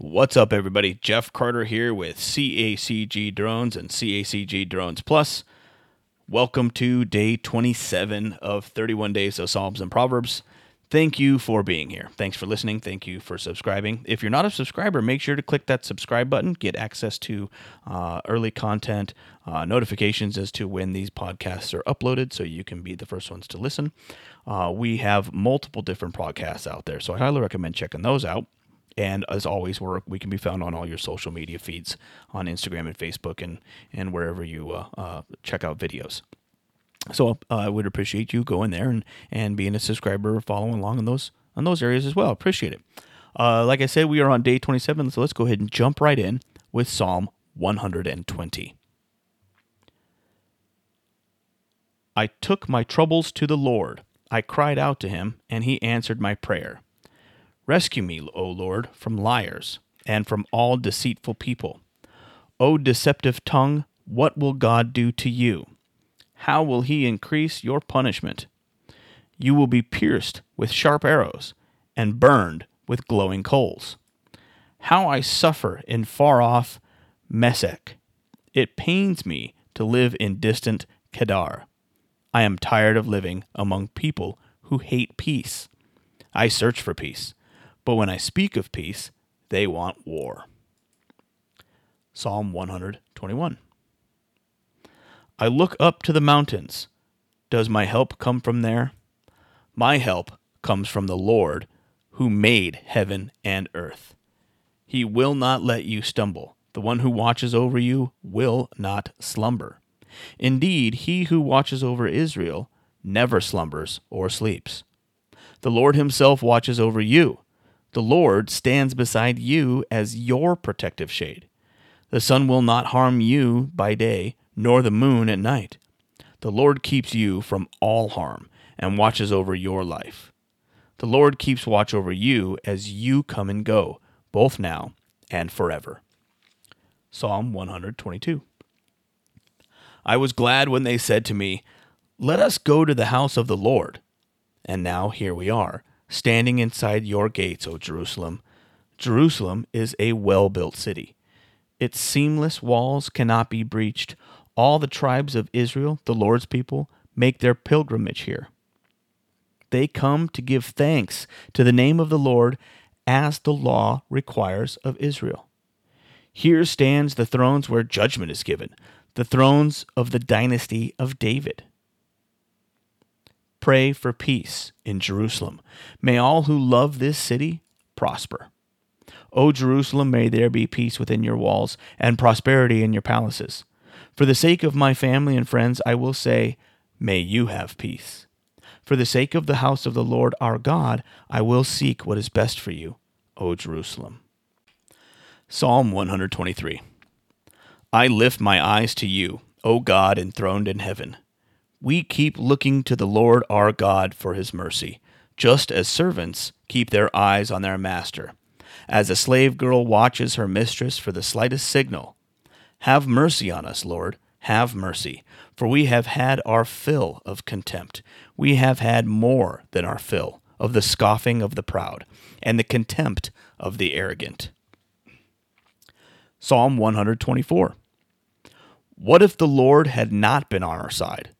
What's up, everybody? Jeff Carter here with CACG Drones and CACG Drones Plus. Welcome to day 27 of 31 Days of Psalms and Proverbs. Thank you for being here. Thanks for listening. Thank you for subscribing. If you're not a subscriber, make sure to click that subscribe button, get access to uh, early content, uh, notifications as to when these podcasts are uploaded so you can be the first ones to listen. Uh, we have multiple different podcasts out there, so I highly recommend checking those out. And as always, we're, we can be found on all your social media feeds on Instagram and Facebook and, and wherever you uh, uh, check out videos. So uh, I would appreciate you going there and, and being a subscriber, following along in those on those areas as well. Appreciate it. Uh, like I said, we are on day 27, so let's go ahead and jump right in with Psalm 120. I took my troubles to the Lord. I cried out to him, and he answered my prayer. Rescue me, O Lord, from liars and from all deceitful people. O deceptive tongue, what will God do to you? How will he increase your punishment? You will be pierced with sharp arrows and burned with glowing coals. How I suffer in far off Mesech. It pains me to live in distant Kedar. I am tired of living among people who hate peace. I search for peace but when I speak of peace, they want war. Psalm 121. I look up to the mountains. Does my help come from there? My help comes from the Lord, who made heaven and earth. He will not let you stumble. The one who watches over you will not slumber. Indeed, he who watches over Israel never slumbers or sleeps. The Lord himself watches over you. The Lord stands beside you as your protective shade. The sun will not harm you by day, nor the moon at night. The Lord keeps you from all harm and watches over your life. The Lord keeps watch over you as you come and go, both now and forever. Psalm 122. I was glad when they said to me, Let us go to the house of the Lord. And now here we are standing inside your gates, O Jerusalem. Jerusalem is a well built city. Its seamless walls cannot be breached. All the tribes of Israel, the Lord's people, make their pilgrimage here. They come to give thanks to the name of the Lord as the law requires of Israel. Here stands the thrones where judgment is given, the thrones of the dynasty of David. Pray for peace in Jerusalem. May all who love this city prosper. O Jerusalem, may there be peace within your walls and prosperity in your palaces. For the sake of my family and friends, I will say, May you have peace. For the sake of the house of the Lord our God, I will seek what is best for you, O Jerusalem. Psalm 123 I lift my eyes to you, O God enthroned in heaven. We keep looking to the Lord our God for his mercy, just as servants keep their eyes on their master, as a slave girl watches her mistress for the slightest signal. Have mercy on us, Lord, have mercy, for we have had our fill of contempt. We have had more than our fill of the scoffing of the proud and the contempt of the arrogant. Psalm 124 What if the Lord had not been on our side?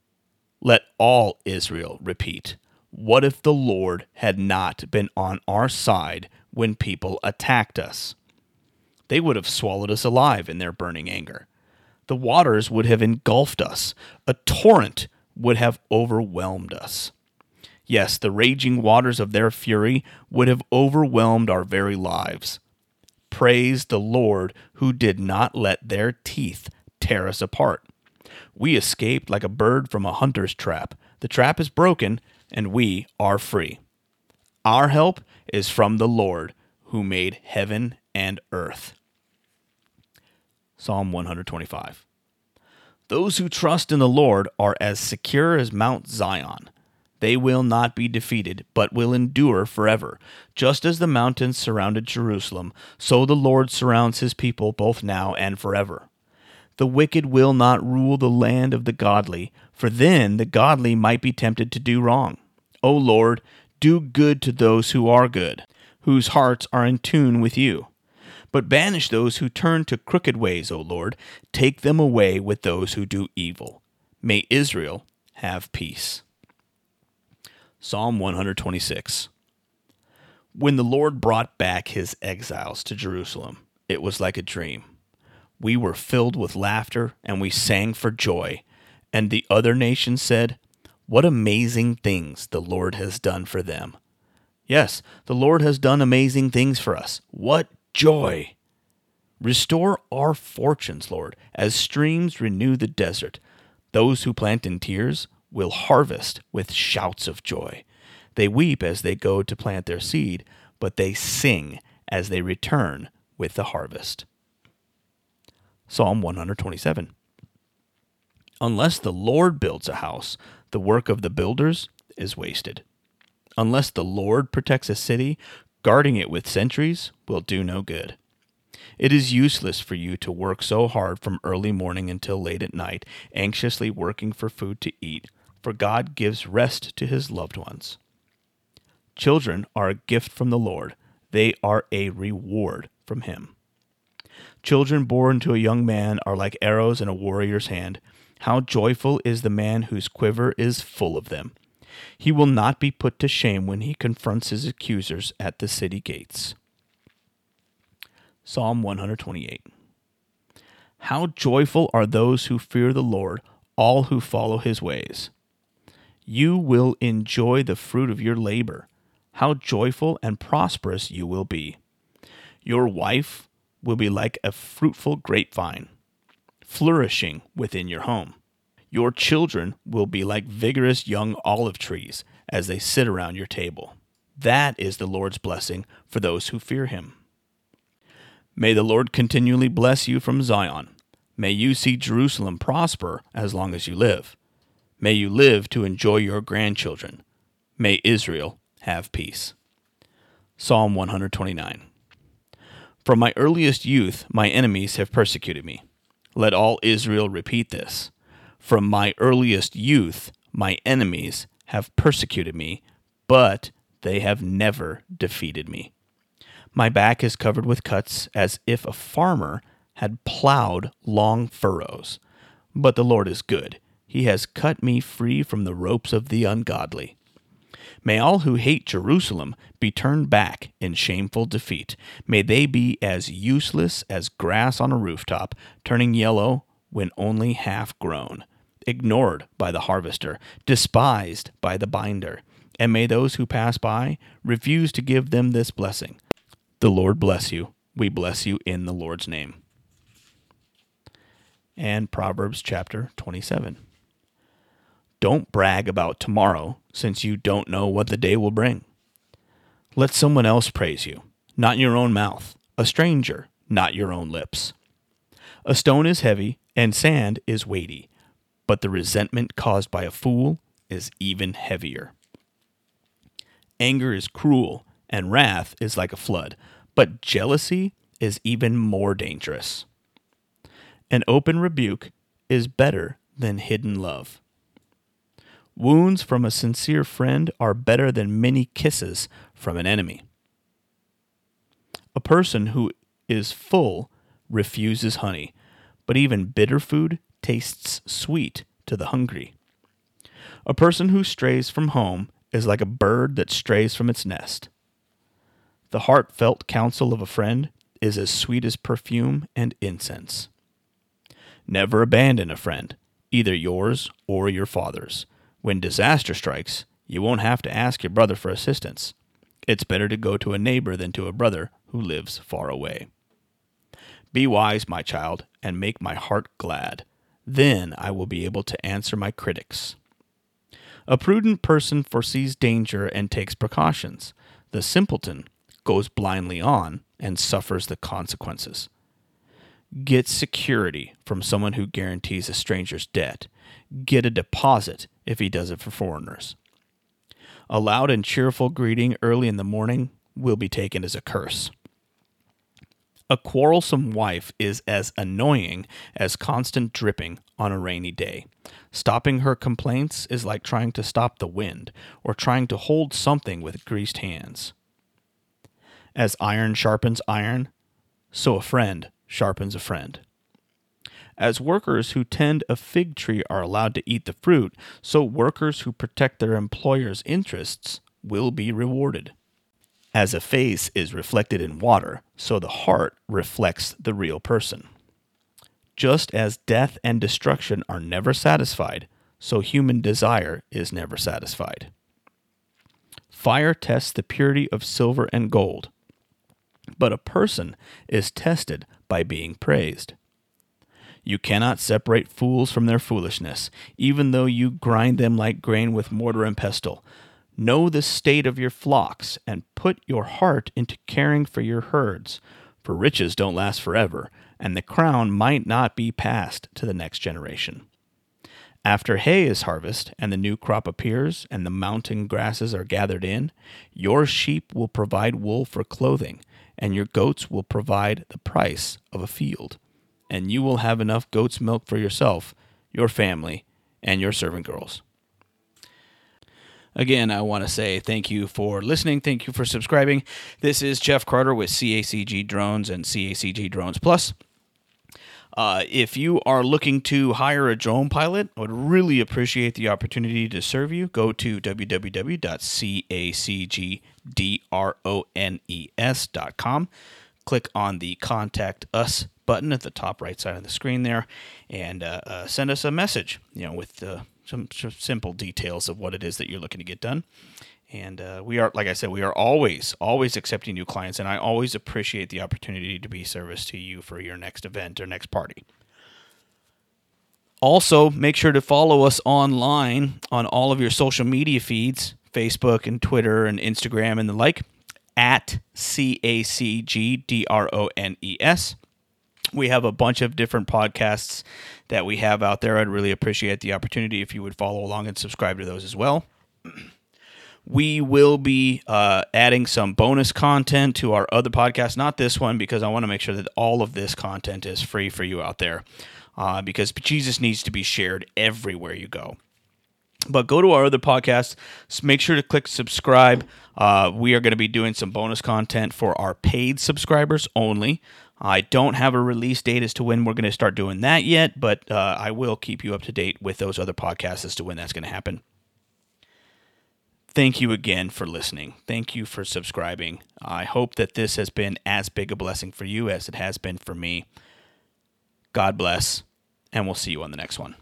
Let all Israel repeat, What if the Lord had not been on our side when people attacked us? They would have swallowed us alive in their burning anger. The waters would have engulfed us. A torrent would have overwhelmed us. Yes, the raging waters of their fury would have overwhelmed our very lives. Praise the Lord who did not let their teeth tear us apart. We escaped like a bird from a hunter's trap. The trap is broken, and we are free. Our help is from the Lord, who made heaven and earth. Psalm 125. Those who trust in the Lord are as secure as Mount Zion. They will not be defeated, but will endure forever. Just as the mountains surrounded Jerusalem, so the Lord surrounds his people both now and forever. The wicked will not rule the land of the godly, for then the godly might be tempted to do wrong. O Lord, do good to those who are good, whose hearts are in tune with you. But banish those who turn to crooked ways, O Lord. Take them away with those who do evil. May Israel have peace. Psalm 126. When the Lord brought back his exiles to Jerusalem, it was like a dream. We were filled with laughter and we sang for joy. And the other nations said, What amazing things the Lord has done for them. Yes, the Lord has done amazing things for us. What joy! Restore our fortunes, Lord, as streams renew the desert. Those who plant in tears will harvest with shouts of joy. They weep as they go to plant their seed, but they sing as they return with the harvest. Psalm 127. Unless the Lord builds a house, the work of the builders is wasted. Unless the Lord protects a city, guarding it with sentries will do no good. It is useless for you to work so hard from early morning until late at night, anxiously working for food to eat, for God gives rest to his loved ones. Children are a gift from the Lord, they are a reward from him. Children born to a young man are like arrows in a warrior's hand. How joyful is the man whose quiver is full of them! He will not be put to shame when he confronts his accusers at the city gates. Psalm 128. How joyful are those who fear the Lord, all who follow his ways. You will enjoy the fruit of your labor. How joyful and prosperous you will be. Your wife will be like a fruitful grapevine, flourishing within your home. Your children will be like vigorous young olive trees as they sit around your table. That is the Lord's blessing for those who fear him. May the Lord continually bless you from Zion. May you see Jerusalem prosper as long as you live. May you live to enjoy your grandchildren. May Israel have peace. Psalm 129. From my earliest youth, my enemies have persecuted me. Let all Israel repeat this. From my earliest youth, my enemies have persecuted me, but they have never defeated me. My back is covered with cuts as if a farmer had plowed long furrows. But the Lord is good. He has cut me free from the ropes of the ungodly. May all who hate Jerusalem be turned back in shameful defeat. May they be as useless as grass on a rooftop, turning yellow when only half grown, ignored by the harvester, despised by the binder. And may those who pass by refuse to give them this blessing. The Lord bless you. We bless you in the Lord's name. And Proverbs chapter 27. Don't brag about tomorrow, since you don't know what the day will bring. Let someone else praise you, not your own mouth, a stranger, not your own lips. A stone is heavy, and sand is weighty, but the resentment caused by a fool is even heavier. Anger is cruel, and wrath is like a flood, but jealousy is even more dangerous. An open rebuke is better than hidden love. Wounds from a sincere friend are better than many kisses from an enemy. A person who is full refuses honey, but even bitter food tastes sweet to the hungry. A person who strays from home is like a bird that strays from its nest. The heartfelt counsel of a friend is as sweet as perfume and incense. Never abandon a friend, either yours or your father's when disaster strikes, you won't have to ask your brother for assistance. It's better to go to a neighbor than to a brother who lives far away. Be wise, my child, and make my heart glad. Then I will be able to answer my critics. A prudent person foresees danger and takes precautions. The simpleton goes blindly on and suffers the consequences. Get security from someone who guarantees a stranger's debt. Get a deposit if he does it for foreigners. A loud and cheerful greeting early in the morning will be taken as a curse. A quarrelsome wife is as annoying as constant dripping on a rainy day. Stopping her complaints is like trying to stop the wind or trying to hold something with greased hands. As iron sharpens iron, so a friend sharpens a friend. As workers who tend a fig tree are allowed to eat the fruit, so workers who protect their employer's interests will be rewarded. As a face is reflected in water, so the heart reflects the real person. Just as death and destruction are never satisfied, so human desire is never satisfied. Fire tests the purity of silver and gold, but a person is tested by being praised. You cannot separate fools from their foolishness, even though you grind them like grain with mortar and pestle. Know the state of your flocks, and put your heart into caring for your herds, for riches don't last forever, and the crown might not be passed to the next generation. After hay is harvested and the new crop appears and the mountain grasses are gathered in, your sheep will provide wool for clothing, and your goats will provide the price of a field and you will have enough goat's milk for yourself, your family, and your servant girls. Again, I want to say thank you for listening. Thank you for subscribing. This is Jeff Carter with CACG Drones and CACG Drones Plus. Uh, if you are looking to hire a drone pilot, I would really appreciate the opportunity to serve you. Go to www.cacgdrones.com. Click on the Contact Us button at the top right side of the screen there, and uh, uh, send us a message. You know, with uh, some, some, simple details of what it is that you're looking to get done. And uh, we are, like I said, we are always, always accepting new clients, and I always appreciate the opportunity to be service to you for your next event or next party. Also, make sure to follow us online on all of your social media feeds Facebook and Twitter and Instagram and the like at C A C G D R O N E S we have a bunch of different podcasts that we have out there. I'd really appreciate the opportunity if you would follow along and subscribe to those as well. We will be uh, adding some bonus content to our other podcast, not this one, because I want to make sure that all of this content is free for you out there, uh, because Jesus needs to be shared everywhere you go. But go to our other podcasts. Make sure to click subscribe. Uh, we are going to be doing some bonus content for our paid subscribers only. I don't have a release date as to when we're going to start doing that yet, but uh, I will keep you up to date with those other podcasts as to when that's going to happen. Thank you again for listening. Thank you for subscribing. I hope that this has been as big a blessing for you as it has been for me. God bless, and we'll see you on the next one.